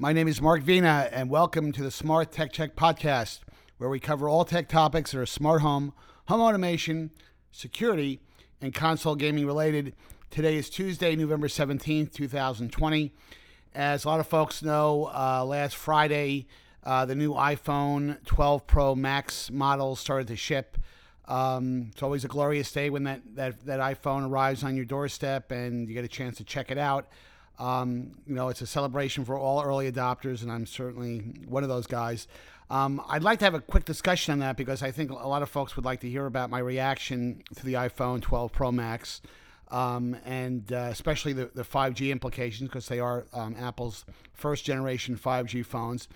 My name is Mark Vena, and welcome to the Smart Tech Check podcast, where we cover all tech topics that are smart home, home automation, security, and console gaming related. Today is Tuesday, November 17th, 2020. As a lot of folks know, uh, last Friday, uh, the new iPhone 12 Pro Max model started to ship. Um, it's always a glorious day when that, that, that iPhone arrives on your doorstep and you get a chance to check it out. Um, you know, it's a celebration for all early adopters, and I'm certainly one of those guys. Um, I'd like to have a quick discussion on that because I think a lot of folks would like to hear about my reaction to the iPhone 12 Pro Max, um, and uh, especially the, the 5G implications because they are um, Apple's first generation 5G phones.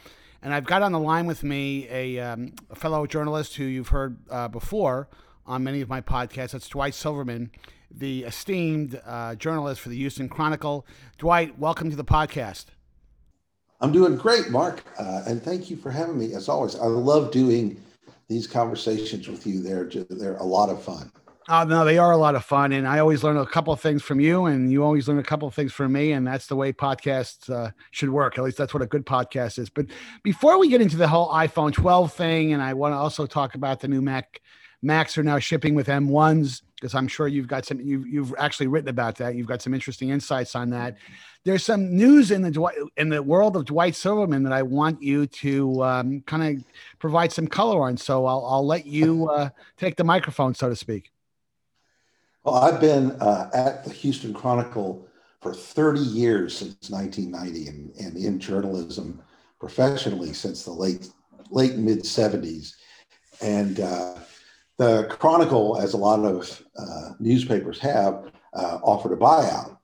And I've got on the line with me a, um, a fellow journalist who you've heard uh, before on many of my podcasts. That's Dwight Silverman, the esteemed uh, journalist for the Houston Chronicle. Dwight, welcome to the podcast. I'm doing great, Mark, uh, and thank you for having me. As always, I love doing these conversations with you. They're they're a lot of fun. Uh, no, they are a lot of fun, and I always learn a couple of things from you, and you always learn a couple of things from me, and that's the way podcasts uh, should work. At least that's what a good podcast is. But before we get into the whole iPhone 12 thing, and I want to also talk about the new Mac Macs are now shipping with M1s because I'm sure you've got some you've you've actually written about that. You've got some interesting insights on that. There's some news in the in the world of Dwight Silverman that I want you to um, kind of provide some color on. So I'll I'll let you uh, take the microphone, so to speak. Well, I've been uh, at the Houston Chronicle for 30 years since 1990 and, and in journalism professionally since the late late mid 70s. And uh, the Chronicle, as a lot of uh, newspapers have, uh, offered a buyout.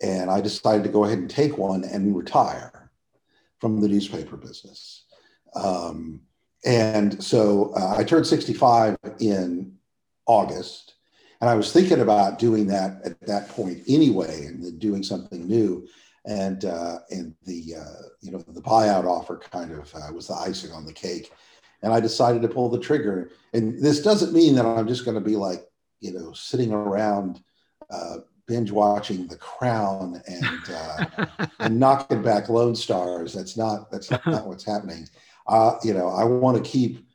And I decided to go ahead and take one and retire from the newspaper business. Um, and so uh, I turned 65 in August and I was thinking about doing that at that point anyway, and doing something new. And uh, and the uh, you know the buyout offer kind of uh, was the icing on the cake, and I decided to pull the trigger. And this doesn't mean that I'm just going to be like you know sitting around uh, binge watching The Crown and uh, and knocking back Lone Stars. That's not that's not what's happening. Uh, you know, I want to keep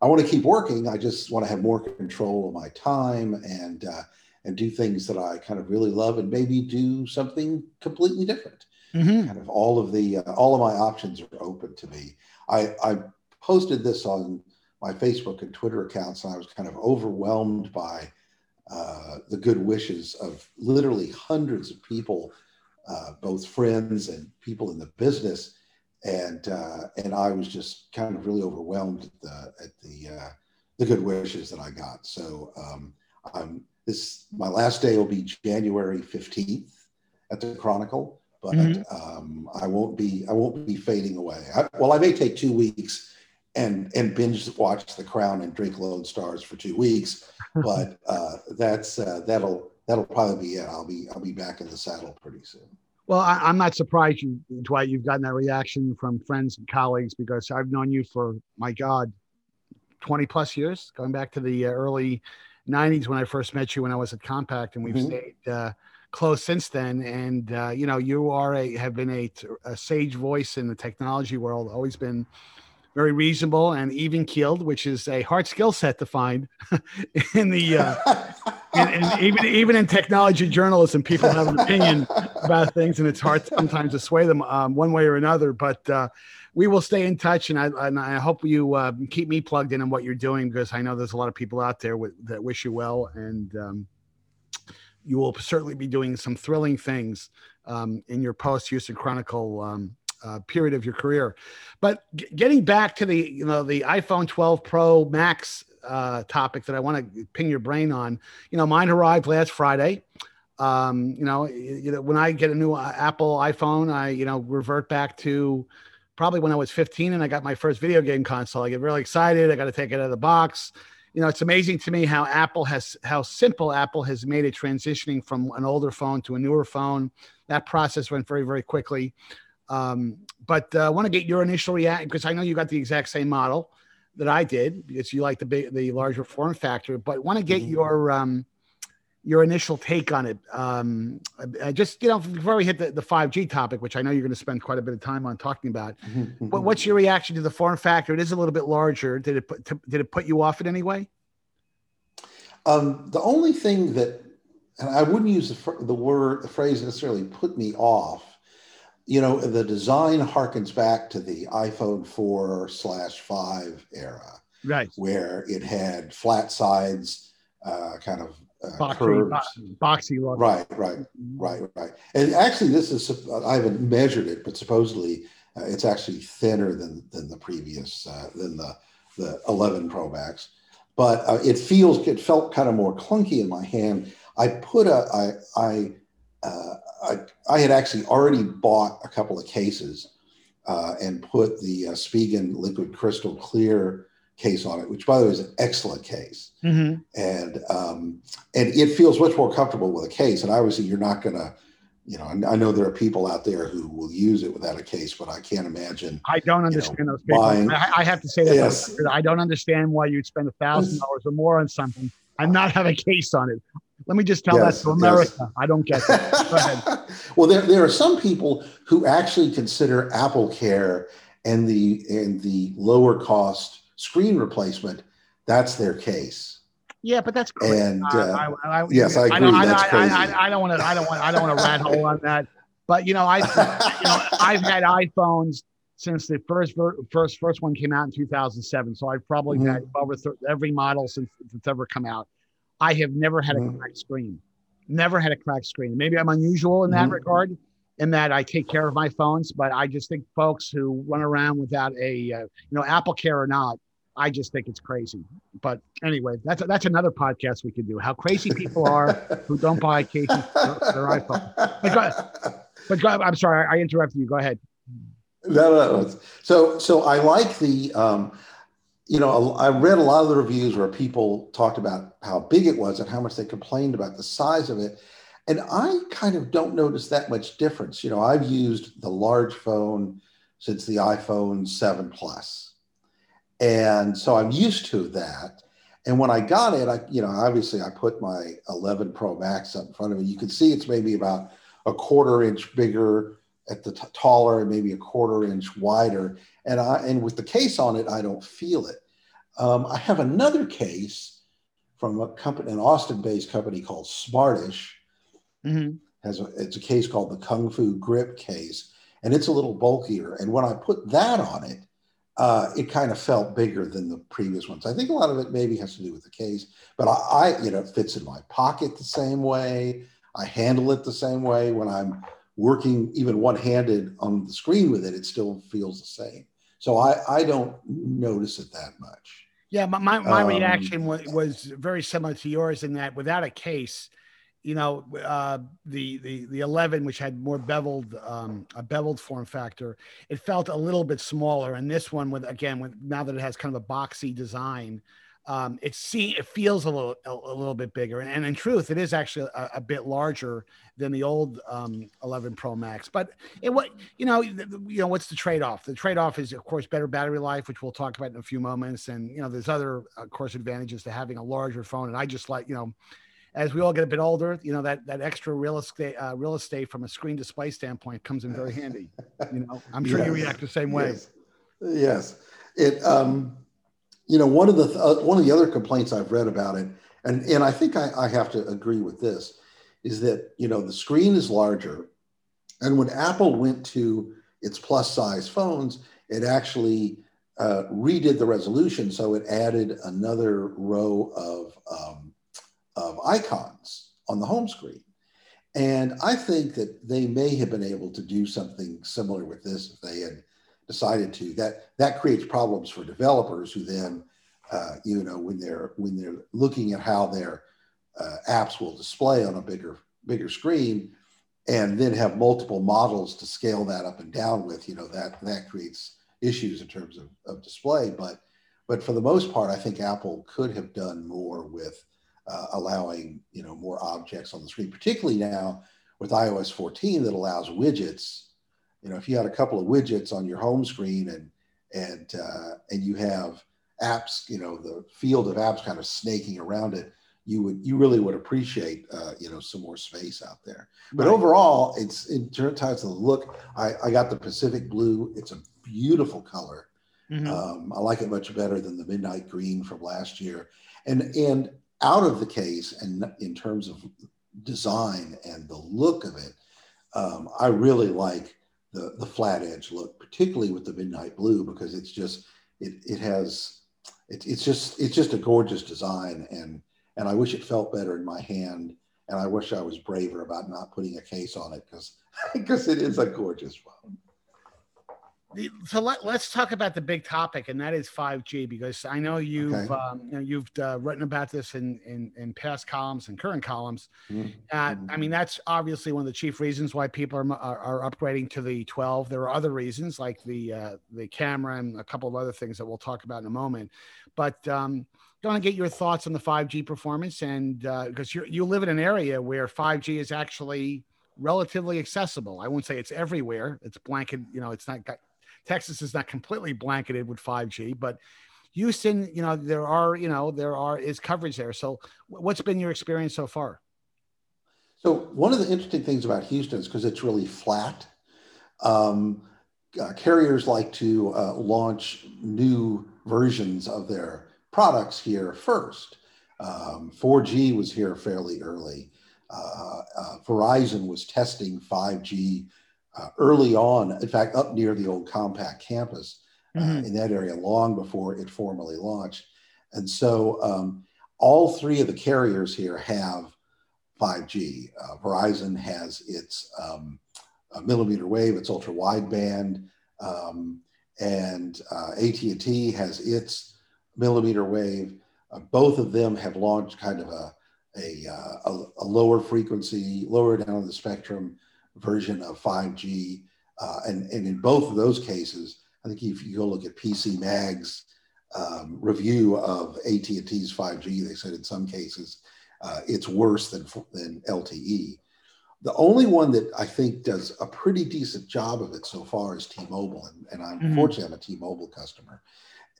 I want to keep working. I just want to have more control of my time and uh, and do things that I kind of really love, and maybe do something completely different. Mm-hmm. Kind of all of the uh, all of my options are open to me. I, I posted this on my Facebook and Twitter accounts, and I was kind of overwhelmed by uh, the good wishes of literally hundreds of people, uh, both friends and people in the business and uh, and I was just kind of really overwhelmed at the at the uh, the good wishes that I got. So um, I'm this my last day will be January fifteenth at the Chronicle, but mm-hmm. um, I won't be I won't be fading away. I, well, I may take two weeks and and binge watch The Crown and drink Lone Stars for two weeks, but uh, that's uh, that'll that'll probably be it. I'll be I'll be back in the saddle pretty soon. Well, I, am not surprised you, Dwight. You've gotten that reaction from friends and colleagues because I've known you for my God, 20 plus years, going back to the uh, early 90s when I first met you when I was at Compaq, and we've mm-hmm. stayed uh, close since then. And uh, you know, you are a have been a, a sage voice in the technology world, always been very reasonable and even keeled, which is a hard skill set to find in the uh, and, and, even even in technology journalism, people have an opinion about things, and it's hard sometimes to sway them um, one way or another. But uh, we will stay in touch, and I and I hope you uh, keep me plugged in on what you're doing because I know there's a lot of people out there with, that wish you well, and um, you will certainly be doing some thrilling things um, in your post Houston Chronicle um, uh, period of your career. But g- getting back to the you know the iPhone 12 Pro Max uh, topic that I want to ping your brain on, you know, mine arrived last Friday. Um, you know, you know, when I get a new uh, Apple iPhone, I you know revert back to probably when I was 15 and I got my first video game console. I get really excited. I got to take it out of the box. You know, it's amazing to me how Apple has how simple Apple has made it transitioning from an older phone to a newer phone. That process went very very quickly. Um, but I uh, want to get your initial reaction because I know you got the exact same model that I did because you like the big, the larger form factor. But want to get mm-hmm. your um, your initial take on it. Um, just you know, before we hit the, the 5G topic, which I know you're going to spend quite a bit of time on talking about. What, what's your reaction to the form factor? It is a little bit larger. Did it put, did it put you off in any way? Um, the only thing that, and I wouldn't use the, the word, the phrase necessarily put me off. You know, the design harkens back to the iPhone 4 slash 5 era, right? Where it had flat sides, uh, kind of uh, boxy, curves. boxy look. Right, right, right, right. And actually, this is I haven't measured it, but supposedly uh, it's actually thinner than than the previous uh, than the the 11 Pro Max. But uh, it feels it felt kind of more clunky in my hand. I put a I I uh, I, I had actually already bought a couple of cases uh, and put the uh, Spigen Liquid Crystal Clear case on it, which by the way is an excellent case, mm-hmm. and um, and it feels much more comfortable with a case. And obviously, you're not going to, you know, I know there are people out there who will use it without a case, but I can't imagine. I don't understand you know, those people. Buying, I, I, have to say that yes. I don't understand why you'd spend a thousand dollars or more on something and not have a case on it. Let me just tell yes, that to America. Yes. I don't get that. Go ahead. well, there, there are some people who actually consider Apple Care and the and the lower cost screen replacement, that's their case. Yeah, but that's crazy. And uh, I, I, yes, I agree. I don't. I, don't want to. I don't want. I don't want to rat hole on that. But you know, I, you know, I've had iPhones since the first first first one came out in 2007. So I've probably mm-hmm. had over th- every model since it's ever come out. I have never had a mm-hmm. cracked screen. Never had a cracked screen. Maybe I'm unusual in that mm-hmm. regard, in that I take care of my phones. But I just think folks who run around without a, uh, you know, Apple Care or not, I just think it's crazy. But anyway, that's that's another podcast we could do. How crazy people are who don't buy cases for their iPhone. But, go, but go, I'm sorry, I interrupted you. Go ahead. No, no, no. So, so I like the. Um, you know, I read a lot of the reviews where people talked about how big it was and how much they complained about the size of it. And I kind of don't notice that much difference. You know, I've used the large phone since the iPhone 7 Plus. And so I'm used to that. And when I got it, I, you know, obviously I put my 11 Pro Max up in front of me. You can see it's maybe about a quarter inch bigger at the t- taller and maybe a quarter inch wider. And I, and with the case on it, I don't feel it. Um, I have another case from a company, an Austin-based company called Smartish. Mm-hmm. Has a, it's a case called the Kung Fu Grip case, and it's a little bulkier. And when I put that on it, uh, it kind of felt bigger than the previous ones. I think a lot of it maybe has to do with the case, but I, I, you know, it fits in my pocket the same way. I handle it the same way when I'm working even one-handed on the screen with it. It still feels the same. So I, I don't notice it that much. Yeah, my, my, my um, reaction was, was very similar to yours in that without a case, you know, uh, the the the 11, which had more beveled um, a beveled form factor, it felt a little bit smaller. And this one, with again, with now that it has kind of a boxy design, um, it see it feels a little a, a little bit bigger. And, and, in truth, it is actually a, a bit larger than the old um, 11 Pro Max. But it what you know you know what's the trade off? The trade off is of course better battery life, which we'll talk about in a few moments. And you know there's other of course advantages to having a larger phone. And I just like you know as we all get a bit older, you know that that extra real estate uh, real estate from a screen display standpoint comes in very handy. You know, I'm sure yes. you react the same way. Yes, yes. it. Um, you know, one of the uh, one of the other complaints I've read about it, and and I think I, I have to agree with this, is that you know the screen is larger, and when Apple went to its plus size phones, it actually uh, redid the resolution, so it added another row of um, of icons on the home screen. And I think that they may have been able to do something similar with this if they had decided to. That that creates problems for developers who then, uh, you know, when they're when they're looking at how their uh, apps will display on a bigger bigger screen, and then have multiple models to scale that up and down with. You know, that that creates issues in terms of, of display. But but for the most part, I think Apple could have done more with uh, allowing you know more objects on the screen, particularly now with iOS 14 that allows widgets. You know, if you had a couple of widgets on your home screen and and uh, and you have apps, you know, the field of apps kind of snaking around it, you would you really would appreciate uh, you know some more space out there. But right. overall, it's in terms of the look. I, I got the Pacific blue. It's a beautiful color. Mm-hmm. Um, I like it much better than the midnight green from last year. And and out of the case, and in terms of design and the look of it, um, I really like the the flat edge look, particularly with the midnight blue, because it's just it it has it, it's just it's just a gorgeous design and and I wish it felt better in my hand. And I wish I was braver about not putting a case on it because because it is a gorgeous phone. So let, us talk about the big topic, and that is 5G, because I know you've okay. um, you know, you've uh, written about this in, in, in past columns and current columns. Mm-hmm. Uh, I mean, that's obviously one of the chief reasons why people are, are, are upgrading to the 12. There are other reasons, like the uh, the camera and a couple of other things that we'll talk about in a moment. But um, going to get your thoughts on the 5G performance, and because uh, you you live in an area where 5G is actually relatively accessible. I won't say it's everywhere. It's blanket, you know, it's not got Texas is not completely blanketed with 5G, but Houston, you know, there are, you know, there are is coverage there. So what's been your experience so far? So one of the interesting things about Houston is because it's really flat. Um, uh, carriers like to uh, launch new versions of their products here first. Um, 4G was here fairly early. Uh, uh Verizon was testing 5G uh, early on, in fact, up near the old Compaq campus uh, mm-hmm. in that area long before it formally launched. And so um, all three of the carriers here have 5G. Uh, Verizon has its um, millimeter wave, its ultra wideband, um, and uh, AT&T has its millimeter wave. Uh, both of them have launched kind of a, a, uh, a, a lower frequency, lower down the spectrum version of 5G. Uh, and, and in both of those cases, I think if you go look at PC Mag's um, review of AT&T's 5G, they said in some cases uh, it's worse than, than LTE. The only one that I think does a pretty decent job of it so far is T-Mobile, and, and I'm mm-hmm. fortunately I'm a T-Mobile customer,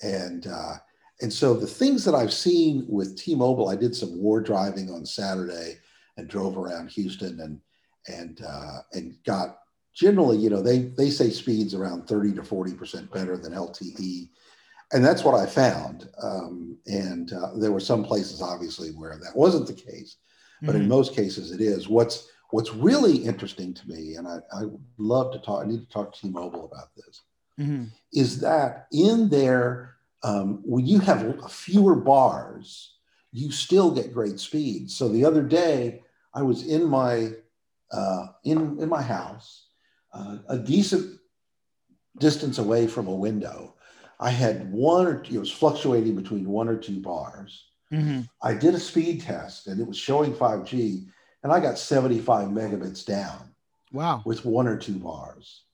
and uh, and so the things that I've seen with T-Mobile, I did some war driving on Saturday and drove around Houston, and and uh, and got generally, you know, they they say speeds around 30 to 40 percent better than LTE, and that's what I found. Um, and uh, there were some places, obviously, where that wasn't the case, but mm-hmm. in most cases, it is. What's What's really interesting to me, and I, I love to talk. I need to talk to T-Mobile about this. Mm-hmm. Is that in there um, when you have fewer bars, you still get great speed. So the other day, I was in my uh, in, in my house, uh, a decent distance away from a window. I had one or two, it was fluctuating between one or two bars. Mm-hmm. I did a speed test and it was showing 5G, and I got 75 megabits down. Wow. With one or two bars.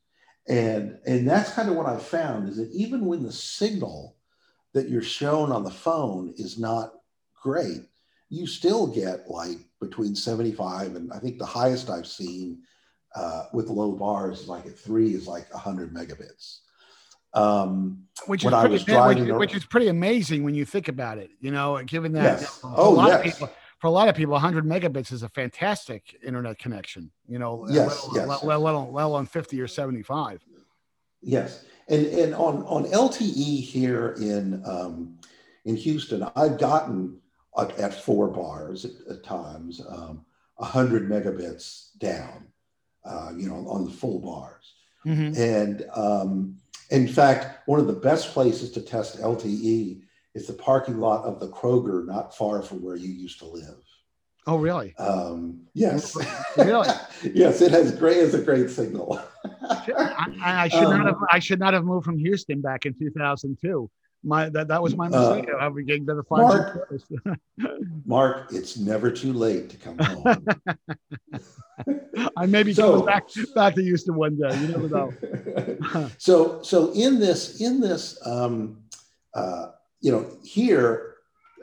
And, and that's kind of what I found is that even when the signal that you're shown on the phone is not great, you still get like between 75 and I think the highest I've seen uh, with low bars is like at three is like 100 megabits. Um, which is pretty, which, which, is pretty amazing when you think about it. You know, given that yes. oh, a lot yes. of people, for a lot of people, 100 megabits is a fantastic internet connection. You know, yes, let, yes. Let, let, alone, let alone 50 or 75. Yes, and and on on LTE here in um, in Houston, I've gotten at, at four bars at, at times, um, 100 megabits down, uh, you know, on the full bars. Mm-hmm. And um, in fact, one of the best places to test LTE is the parking lot of the Kroger, not far from where you used to live. Oh, really? Um, yes. really? yes, it has great. It's a great signal. I, I, should um, not have. I should not have moved from Houston back in 2002 my that, that was my uh, mistake. Uh, I would get the five Mark, Mark, it's never too late to come home. I may be so, coming back back to Houston one day. You never know. so so in this in this um, uh, you know here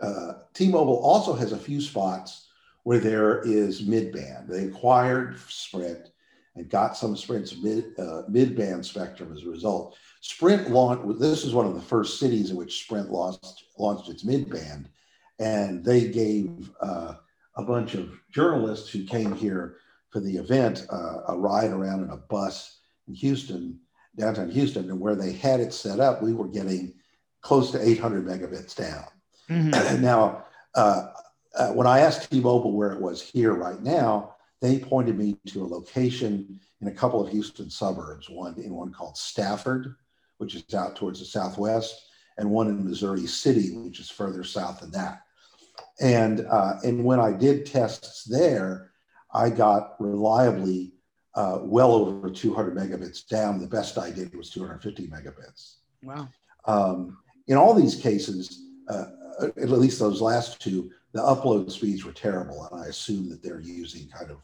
uh, T-Mobile also has a few spots where there is mid-band. They acquired Sprint and got some Sprint's mid uh, mid-band spectrum as a result. Sprint launched, this is one of the first cities in which Sprint lost, launched its mid band. and they gave uh, a bunch of journalists who came here for the event uh, a ride around in a bus in Houston, downtown Houston, and where they had it set up, we were getting close to 800 megabits down. Mm-hmm. now, uh, uh, when I asked T-Mobile where it was here right now, they pointed me to a location in a couple of Houston suburbs. One in one called Stafford, which is out towards the southwest, and one in Missouri City, which is further south than that. And uh, and when I did tests there, I got reliably uh, well over 200 megabits down. The best I did was 250 megabits. Wow. Um, in all these cases, uh, at least those last two, the upload speeds were terrible, and I assume that they're using kind of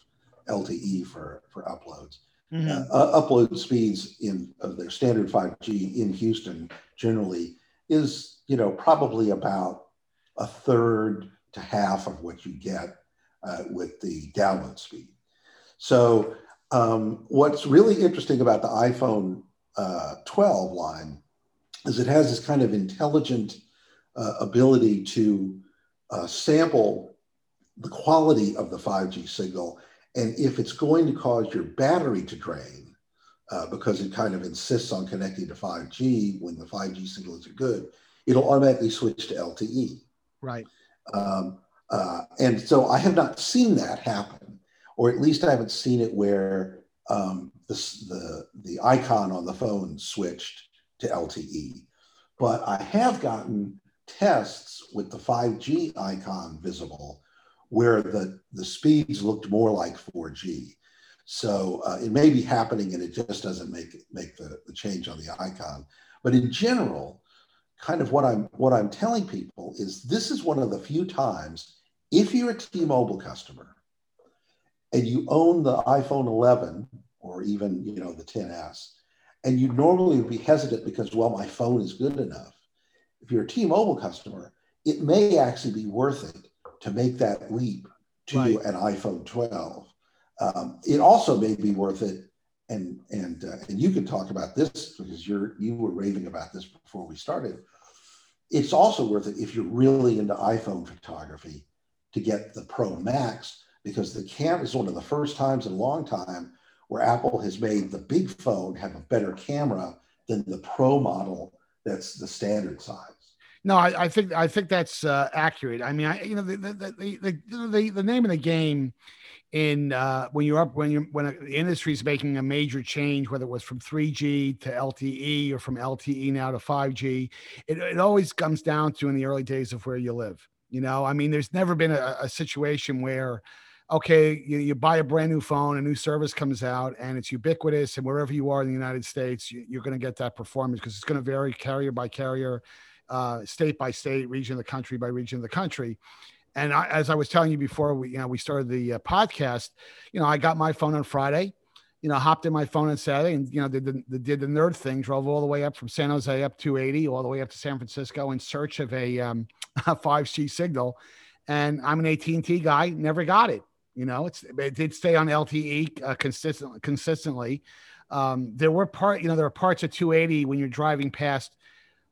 LTE for for uploads. Mm-hmm. Uh, uh, upload speeds in of their standard 5G in Houston generally is you know probably about a third to half of what you get uh, with the download speed. So um, what's really interesting about the iPhone uh, 12 line is it has this kind of intelligent uh, ability to uh, sample the quality of the 5G signal. And if it's going to cause your battery to drain, uh, because it kind of insists on connecting to 5G when the 5G signals are good, it'll automatically switch to LTE. Right. Um, uh, and so I have not seen that happen, or at least I haven't seen it where um, the, the, the icon on the phone switched to LTE. But I have gotten tests with the 5G icon visible where the, the speeds looked more like 4G. So uh, it may be happening and it just doesn't make, make the, the change on the icon. But in general, kind of what I'm, what I'm telling people is this is one of the few times, if you're a T-Mobile customer and you own the iPhone 11 or even, you know, the 10S, and you normally would be hesitant because, well, my phone is good enough if you're a T-Mobile customer, it may actually be worth it to make that leap to right. an iPhone 12. Um, it also may be worth it, and and uh, and you can talk about this because you're you were raving about this before we started. It's also worth it if you're really into iPhone photography to get the Pro Max because the camera is one of the first times in a long time where Apple has made the big phone have a better camera than the Pro model that's the standard size. No, I, I think I think that's uh, accurate. I mean, I, you know, the the, the the, the the name of the game in uh, when you're up when you when the industry is making a major change, whether it was from 3G to LTE or from LTE now to 5G, it, it always comes down to in the early days of where you live. You know, I mean, there's never been a, a situation where okay, you, you buy a brand new phone, a new service comes out, and it's ubiquitous, and wherever you are in the United States, you, are going to get that performance because it's going to vary carrier by carrier, uh, state by state, region of the country by region of the country. And I, as I was telling you before, we you know we started the uh, podcast. You know, I got my phone on Friday. You know, hopped in my phone on Saturday, and you know did the, did the nerd thing. Drove all the way up from San Jose up 280, all the way up to San Francisco in search of a um, 5G signal. And I'm an AT&T guy. Never got it you know, it's it did stay on LTE uh, consistently. Consistently, um, there were part. You know, there are parts of 280 when you're driving past.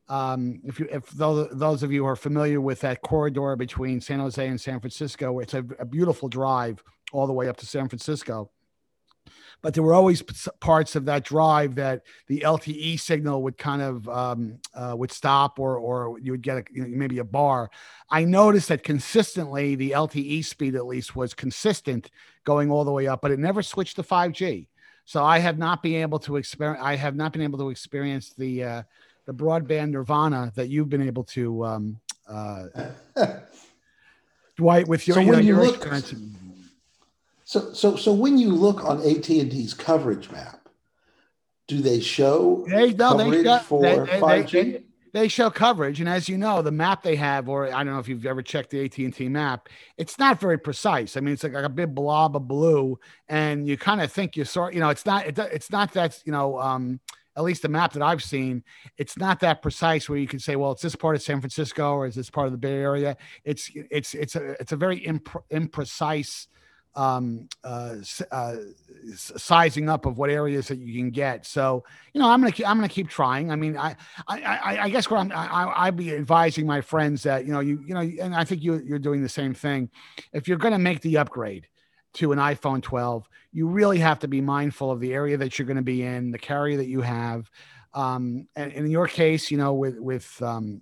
Um, if you if those, those of you are familiar with that corridor between San Jose and San Francisco, it's a, a beautiful drive all the way up to San Francisco but there were always parts of that drive that the LTE signal would kind of um, uh, would stop or or you would get a, you know, maybe a bar. I noticed that consistently the LTE speed at least was consistent going all the way up, but it never switched to 5G. So I have not been able to experience. I have not been able to experience the uh, the broadband nirvana that you've been able to. Um, uh, Dwight, with your, so you know, your look, experience. So, so, so when you look on AT and T's coverage map, do they show they, no, coverage they, for they, they, 5G? They, show coverage, and as you know, the map they have, or I don't know if you've ever checked the AT and T map, it's not very precise. I mean, it's like, like a big blob of blue, and you kind of think you saw. You know, it's not. It, it's not that. You know. Um, at least the map that I've seen, it's not that precise where you can say, well, it's this part of San Francisco or is this part of the Bay Area. It's it's it's a it's a very imp- imprecise um, uh, uh, sizing up of what areas that you can get. So, you know, I'm gonna I'm gonna keep trying. I mean, I I, I guess what I'm I, I'd be advising my friends that you know you you know, and I think you you're doing the same thing. If you're gonna make the upgrade to an iPhone 12, you really have to be mindful of the area that you're going to be in, the carrier that you have. Um, and, and in your case, you know, with with um,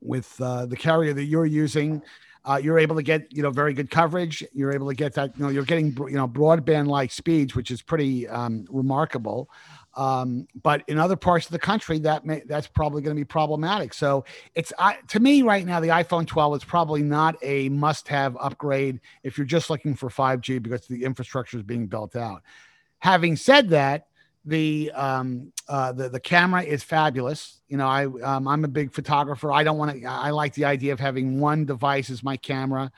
with uh, the carrier that you're using, uh, you're able to get you know very good coverage. You're able to get that you know you're getting you know broadband like speeds, which is pretty um, remarkable. Um, but in other parts of the country, that may, that's probably going to be problematic. So it's to me right now, the iPhone 12 is probably not a must-have upgrade if you're just looking for 5G because the infrastructure is being built out. Having said that, the um uh the, the camera is fabulous you know i um, i'm a big photographer i don't want to i like the idea of having one device as my camera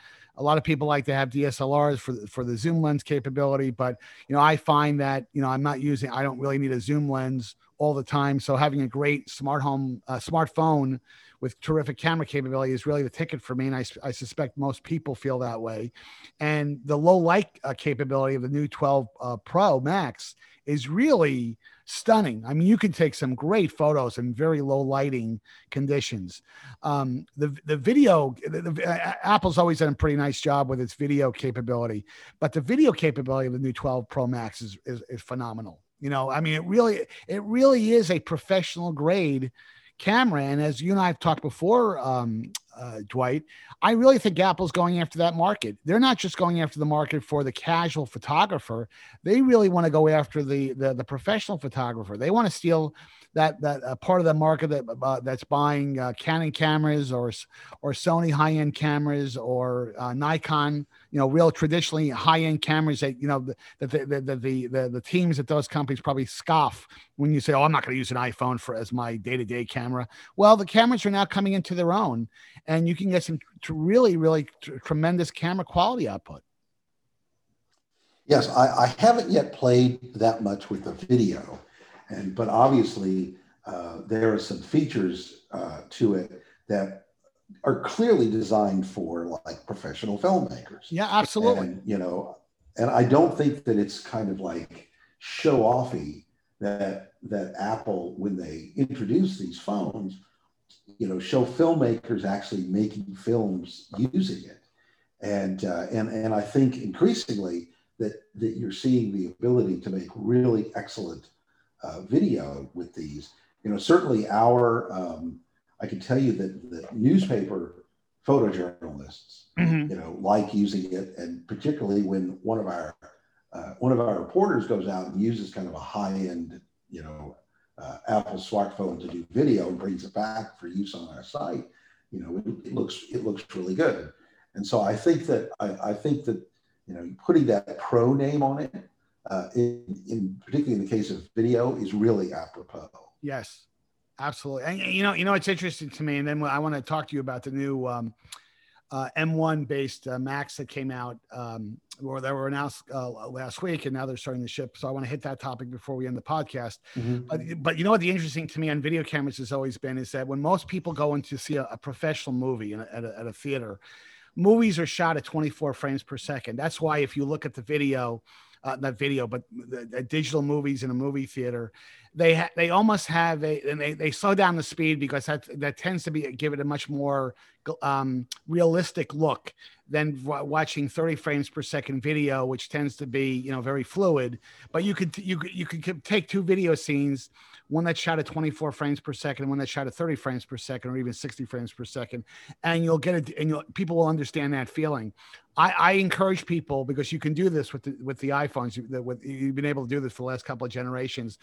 a lot of people like to have dslrs for for the zoom lens capability but you know i find that you know i'm not using i don't really need a zoom lens all the time so having a great smart home uh, smartphone with terrific camera capability is really the ticket for me. And I, I suspect most people feel that way. And the low light uh, capability of the new 12 uh, Pro Max is really stunning. I mean, you can take some great photos in very low lighting conditions. Um, the the video, the, the, uh, Apple's always done a pretty nice job with its video capability, but the video capability of the new 12 Pro Max is, is, is phenomenal. You know, I mean, it really it really is a professional grade camera. And as you and I have talked before, um, uh, Dwight, I really think Apple's going after that market. They're not just going after the market for the casual photographer. They really want to go after the, the, the professional photographer. They want to steal that that uh, part of the market that uh, that's buying uh, Canon cameras or or Sony high end cameras or uh, Nikon, you know, real traditionally high end cameras that you know the the, the the, the the teams at those companies probably scoff when you say, "Oh, I'm not going to use an iPhone for as my day to day camera." Well, the cameras are now coming into their own, and you can get some really really tremendous camera quality output. Yes, I, I haven't yet played that much with the video and but obviously, uh, there are some features uh, to it that are clearly designed for like professional filmmakers. Yeah, absolutely. And, you know, and I don't think that it's kind of like show offy that that Apple, when they introduce these phones, you know, show filmmakers actually making films using it. And uh, and and I think increasingly that that you're seeing the ability to make really excellent uh, video with these. You know, certainly our, um, I can tell you that the newspaper photojournalists, mm-hmm. you know, like using it, and particularly when one of our uh, one of our reporters goes out and uses kind of a high end, you know, uh, Apple smartphone to do video and brings it back for use on our site. You know, it, it looks it looks really good, and so I think that I, I think that you know putting that pro name on it uh, in, in particularly in the case of video, is really apropos. Yes, absolutely. And you know, you know, it's interesting to me. And then I want to talk to you about the new um, uh, M1 based uh, Macs that came out, um, or that were announced uh, last week, and now they're starting to ship. So I want to hit that topic before we end the podcast. Mm-hmm. But, but you know what? The interesting to me on video cameras has always been is that when most people go in to see a, a professional movie a, at, a, at a theater, movies are shot at 24 frames per second. That's why if you look at the video uh, not video, but the, the, digital movies in a movie theater, they ha- they almost have a and they, they slow down the speed because that that tends to be give it a much more um, realistic look than w- watching 30 frames per second video, which tends to be you know very fluid. But you could you could you could take two video scenes one that's shot at 24 frames per second, and one that's shot at 30 frames per second, or even 60 frames per second, and you'll get it, and you'll, people will understand that feeling. I, I encourage people because you can do this with the, with the iPhones. With, you've been able to do this for the last couple of generations.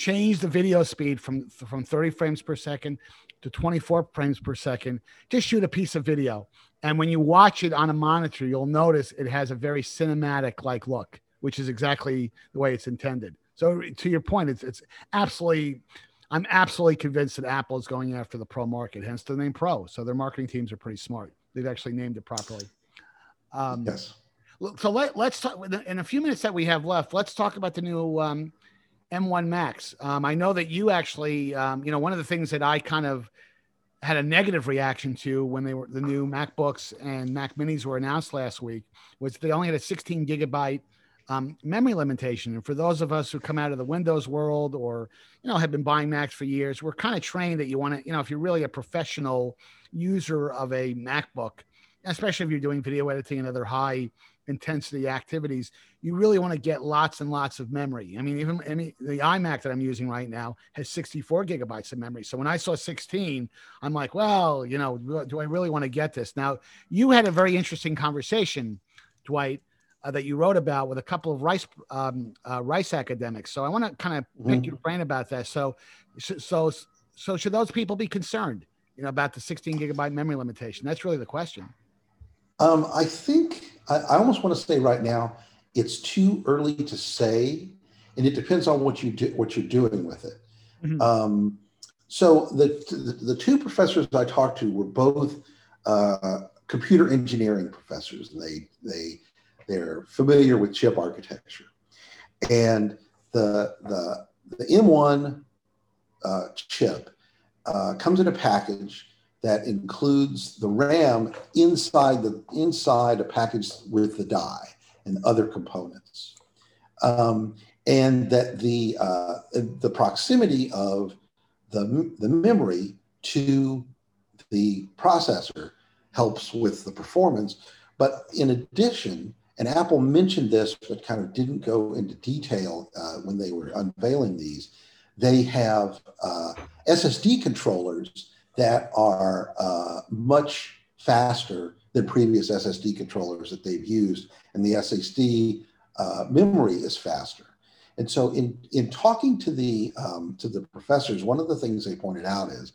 Change the video speed from from 30 frames per second to 24 frames per second. Just shoot a piece of video, and when you watch it on a monitor, you'll notice it has a very cinematic like look, which is exactly the way it's intended. So to your point, it's it's absolutely. I'm absolutely convinced that Apple is going after the pro market, hence the name Pro. So their marketing teams are pretty smart. They've actually named it properly. Um, yes. So let, let's talk in a few minutes that we have left. Let's talk about the new um, M1 Macs. Um, I know that you actually, um, you know, one of the things that I kind of had a negative reaction to when they were the new MacBooks and Mac Minis were announced last week was they only had a 16 gigabyte um, memory limitation. And for those of us who come out of the Windows world or you know have been buying Macs for years, we're kind of trained that you want to you know if you're really a professional user of a MacBook, especially if you're doing video editing and other high intensity activities, you really want to get lots and lots of memory. I mean, even I mean, the iMac that I'm using right now has 64 gigabytes of memory. So when I saw 16, I'm like, well, you know, do I really want to get this? Now, you had a very interesting conversation, Dwight, uh, that you wrote about with a couple of Rice um, uh, Rice academics. So I want to kind of pick mm-hmm. your brain about that. So, so, so should those people be concerned, you know, about the 16 gigabyte memory limitation? That's really the question. Um, I think I, I almost want to say right now it's too early to say, and it depends on what you do, what you're doing with it. Mm-hmm. Um, so the, the, the two professors I talked to were both uh, computer engineering professors, and they they they're familiar with chip architecture, and the the the M1 uh, chip uh, comes in a package that includes the RAM inside the inside a package with the die and other components, um, and that the uh, the proximity of the the memory to the processor helps with the performance. But in addition, and Apple mentioned this, but kind of didn't go into detail uh, when they were unveiling these. They have uh, SSD controllers that are uh, much faster than previous SSD controllers that they've used, and the SSD uh, memory is faster. And so, in in talking to the um, to the professors, one of the things they pointed out is,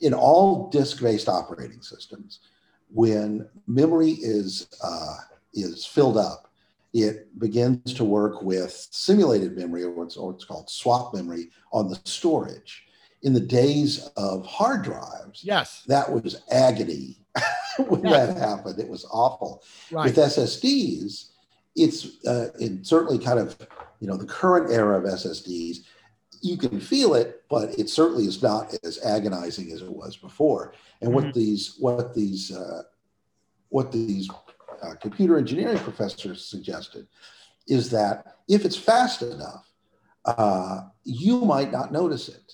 in all disk-based operating systems, when memory is uh, is filled up, it begins to work with simulated memory, or what's, or what's called swap memory, on the storage in the days of hard drives, yes, that was agony when that happened. It was awful. Right. With SSDs, it's uh, it certainly kind of you know the current era of SSDs. You can feel it, but it certainly is not as agonizing as it was before. And mm-hmm. what these what these uh, what these uh, computer engineering professors suggested is that if it's fast enough, uh, you might not notice it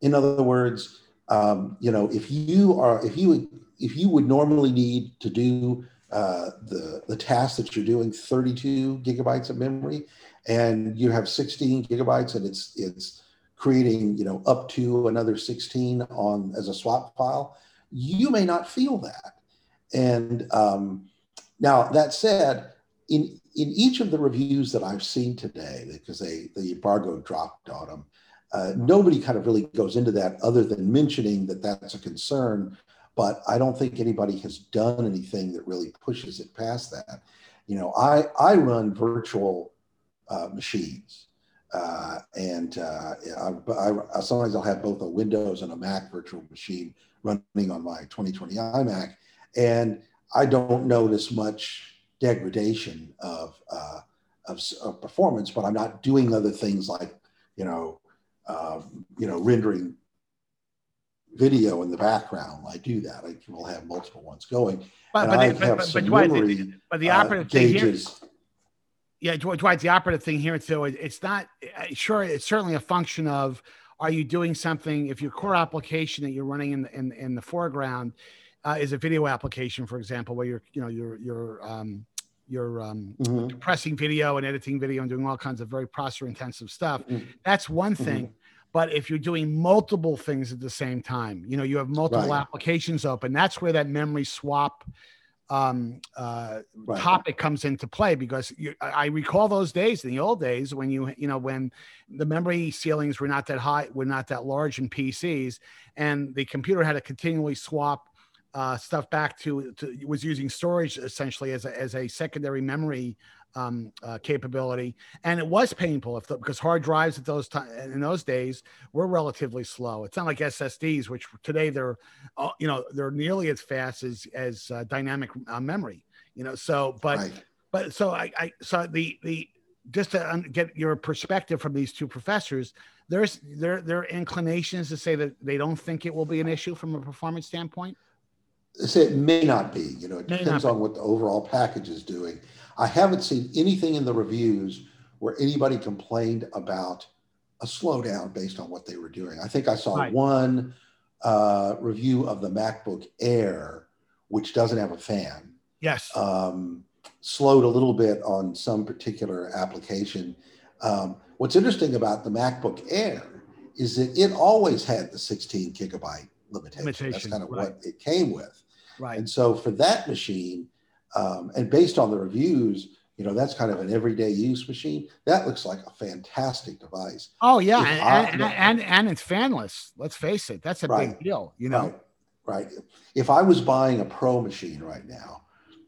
in other words, um, you know, if you are, if you if you would normally need to do uh, the the task that you're doing 32 gigabytes of memory, and you have 16 gigabytes, and it's it's creating you know up to another 16 on as a swap file, you may not feel that. And um, now that said, in in each of the reviews that I've seen today, because they the embargo dropped on them, uh, nobody kind of really goes into that other than mentioning that that's a concern, but I don't think anybody has done anything that really pushes it past that. You know, I I run virtual uh, machines, uh, and uh, I, I, sometimes I'll have both a Windows and a Mac virtual machine running on my 2020 iMac, and I don't notice much degradation of, uh, of, of performance, but I'm not doing other things like you know um, you know, rendering video in the background. I do that. I will have multiple ones going. But, but, but, but, Dwight, but the uh, operative uh, thing here, yeah, Dwight, the operative thing here too, it's not uh, sure. It's certainly a function of are you doing something if your core application that you're running in the, in, in the foreground uh, is a video application, for example, where you're you know you're you're um, you're um, mm-hmm. compressing video and editing video and doing all kinds of very processor intensive stuff. Mm-hmm. That's one mm-hmm. thing. Mm-hmm. But if you're doing multiple things at the same time, you know, you have multiple right. applications open, that's where that memory swap um, uh, right. topic comes into play because you, I recall those days in the old days when you you know when the memory ceilings were not that high, were not that large in PCs, and the computer had to continually swap uh, stuff back to, to was using storage essentially as a, as a secondary memory um, uh, capability, and it was painful if the, because hard drives at those times in those days were relatively slow. It's not like SSDs, which today they're uh, you know they're nearly as fast as as uh, dynamic uh, memory. You know, so but right. but so I, I so the the just to get your perspective from these two professors, there's their their inclinations to say that they don't think it will be an issue from a performance standpoint. Say it may not be. You know, it depends on what the overall package is doing. I haven't seen anything in the reviews where anybody complained about a slowdown based on what they were doing. I think I saw right. one uh, review of the MacBook Air, which doesn't have a fan. Yes. Um, slowed a little bit on some particular application. Um, what's interesting about the MacBook Air is that it always had the 16 gigabyte limitation. limitation That's kind of right. what it came with. Right. And so for that machine, um, and based on the reviews, you know, that's kind of an everyday use machine. That looks like a fantastic device. Oh yeah, and, I, and, and, and it's fanless. Let's face it, that's a right, big deal. You know, right, right. If I was buying a pro machine right now,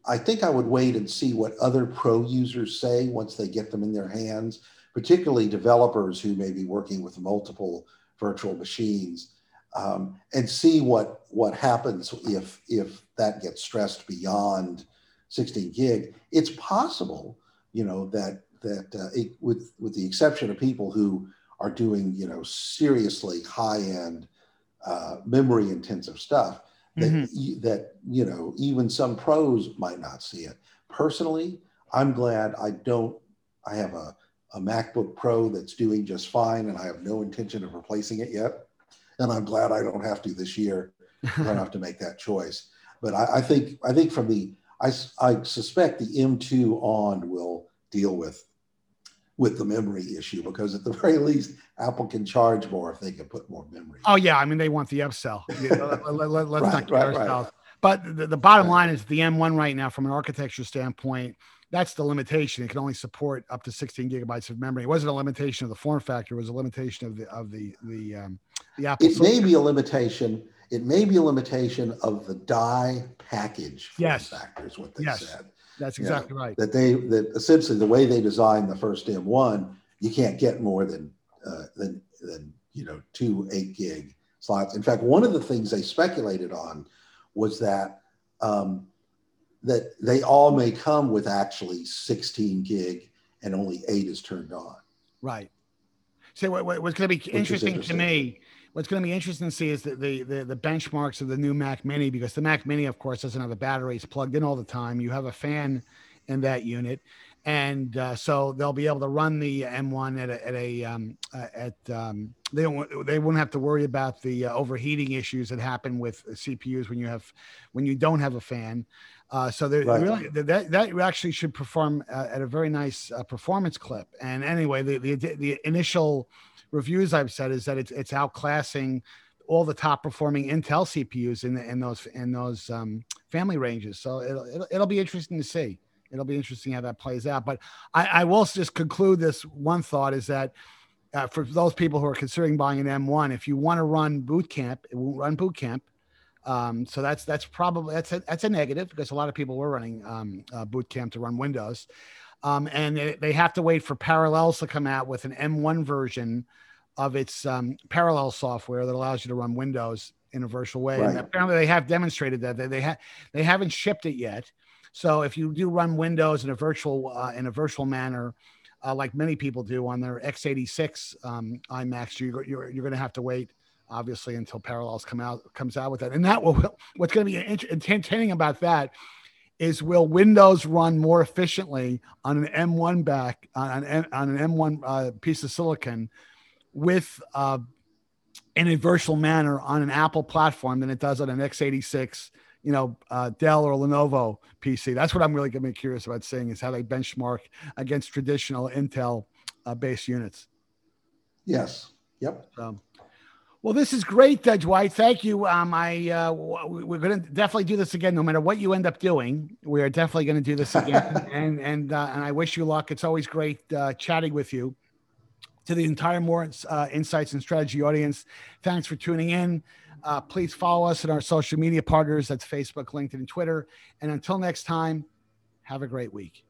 I think I would wait and see what other pro users say once they get them in their hands, particularly developers who may be working with multiple virtual machines, um, and see what what happens if if that gets stressed beyond 16 gig. It's possible, you know, that that uh, it, with with the exception of people who are doing you know seriously high end uh, memory intensive stuff that mm-hmm. that you know even some pros might not see it. Personally, I'm glad I don't. I have a a MacBook Pro that's doing just fine, and I have no intention of replacing it yet. And I'm glad I don't have to this year. I don't have to make that choice. But I, I think I think from the I, I suspect the M2 on will deal with with the memory issue because at the very least, Apple can charge more if they can put more memory. Oh yeah, I mean they want the upsell. let, us let, right, not right, ourselves. Right. But the, the bottom line is the M1 right now, from an architecture standpoint, that's the limitation. It can only support up to 16 gigabytes of memory. It wasn't a limitation of the form factor; it was a limitation of the of the the um, the. It may be a limitation. It may be a limitation of the die package yes. factor, is what they yes. said. That's exactly you know, right. That they that essentially the way they designed the first M1, you can't get more than uh, than than you know two eight gig slots. In fact, one of the things they speculated on was that um, that they all may come with actually 16 gig and only eight is turned on. Right. So what, what's going to be interesting, interesting, to me what's going to be interesting to see is the, the, the the benchmarks of the new Mac Mini because the Mac Mini, of course, doesn't have the batteries plugged in all the time. You have a fan in that unit, and uh, so they'll be able to run the M1 at a, at a um, uh, at um, they don't they won't have to worry about the uh, overheating issues that happen with CPUs when you have when you don't have a fan. Uh, so right. really, that that actually should perform uh, at a very nice uh, performance clip. And anyway, the, the the initial reviews I've said is that it's it's outclassing all the top performing Intel CPUs in the, in those in those um, family ranges. So it'll, it'll, it'll be interesting to see. It'll be interesting how that plays out. But I, I will just conclude this one thought is that uh, for those people who are considering buying an M1, if you want to run boot camp, it won't run boot camp. Um, so that's that's probably that's a that's a negative because a lot of people were running um, uh, boot camp to run Windows. Um, and they have to wait for Parallels to come out with an M1 version of its um, parallel software that allows you to run Windows in a virtual way. Right. And apparently, they have demonstrated that they they, ha- they haven't shipped it yet. So if you do run Windows in a virtual uh, in a virtual manner, uh, like many people do on their x86 um, iMacs, you're you're, you're going to have to wait obviously until Parallels come out comes out with that. And that will what's going to be entertaining about that is will Windows run more efficiently on an M1 back on an, on an M1 uh, piece of silicon with uh, in a virtual manner on an Apple platform than it does on an x86, you know, uh, Dell or Lenovo PC. That's what I'm really going to be curious about seeing is how they benchmark against traditional Intel uh, based units. Yes. Yep. So, well, this is great, uh, Dwight. Thank you. Um, I uh, we're going to definitely do this again, no matter what you end up doing. We are definitely going to do this again, and and uh, and I wish you luck. It's always great uh, chatting with you. To the entire Moor uh, Insights and Strategy audience, thanks for tuning in. Uh, please follow us and our social media partners. That's Facebook, LinkedIn, and Twitter. And until next time, have a great week.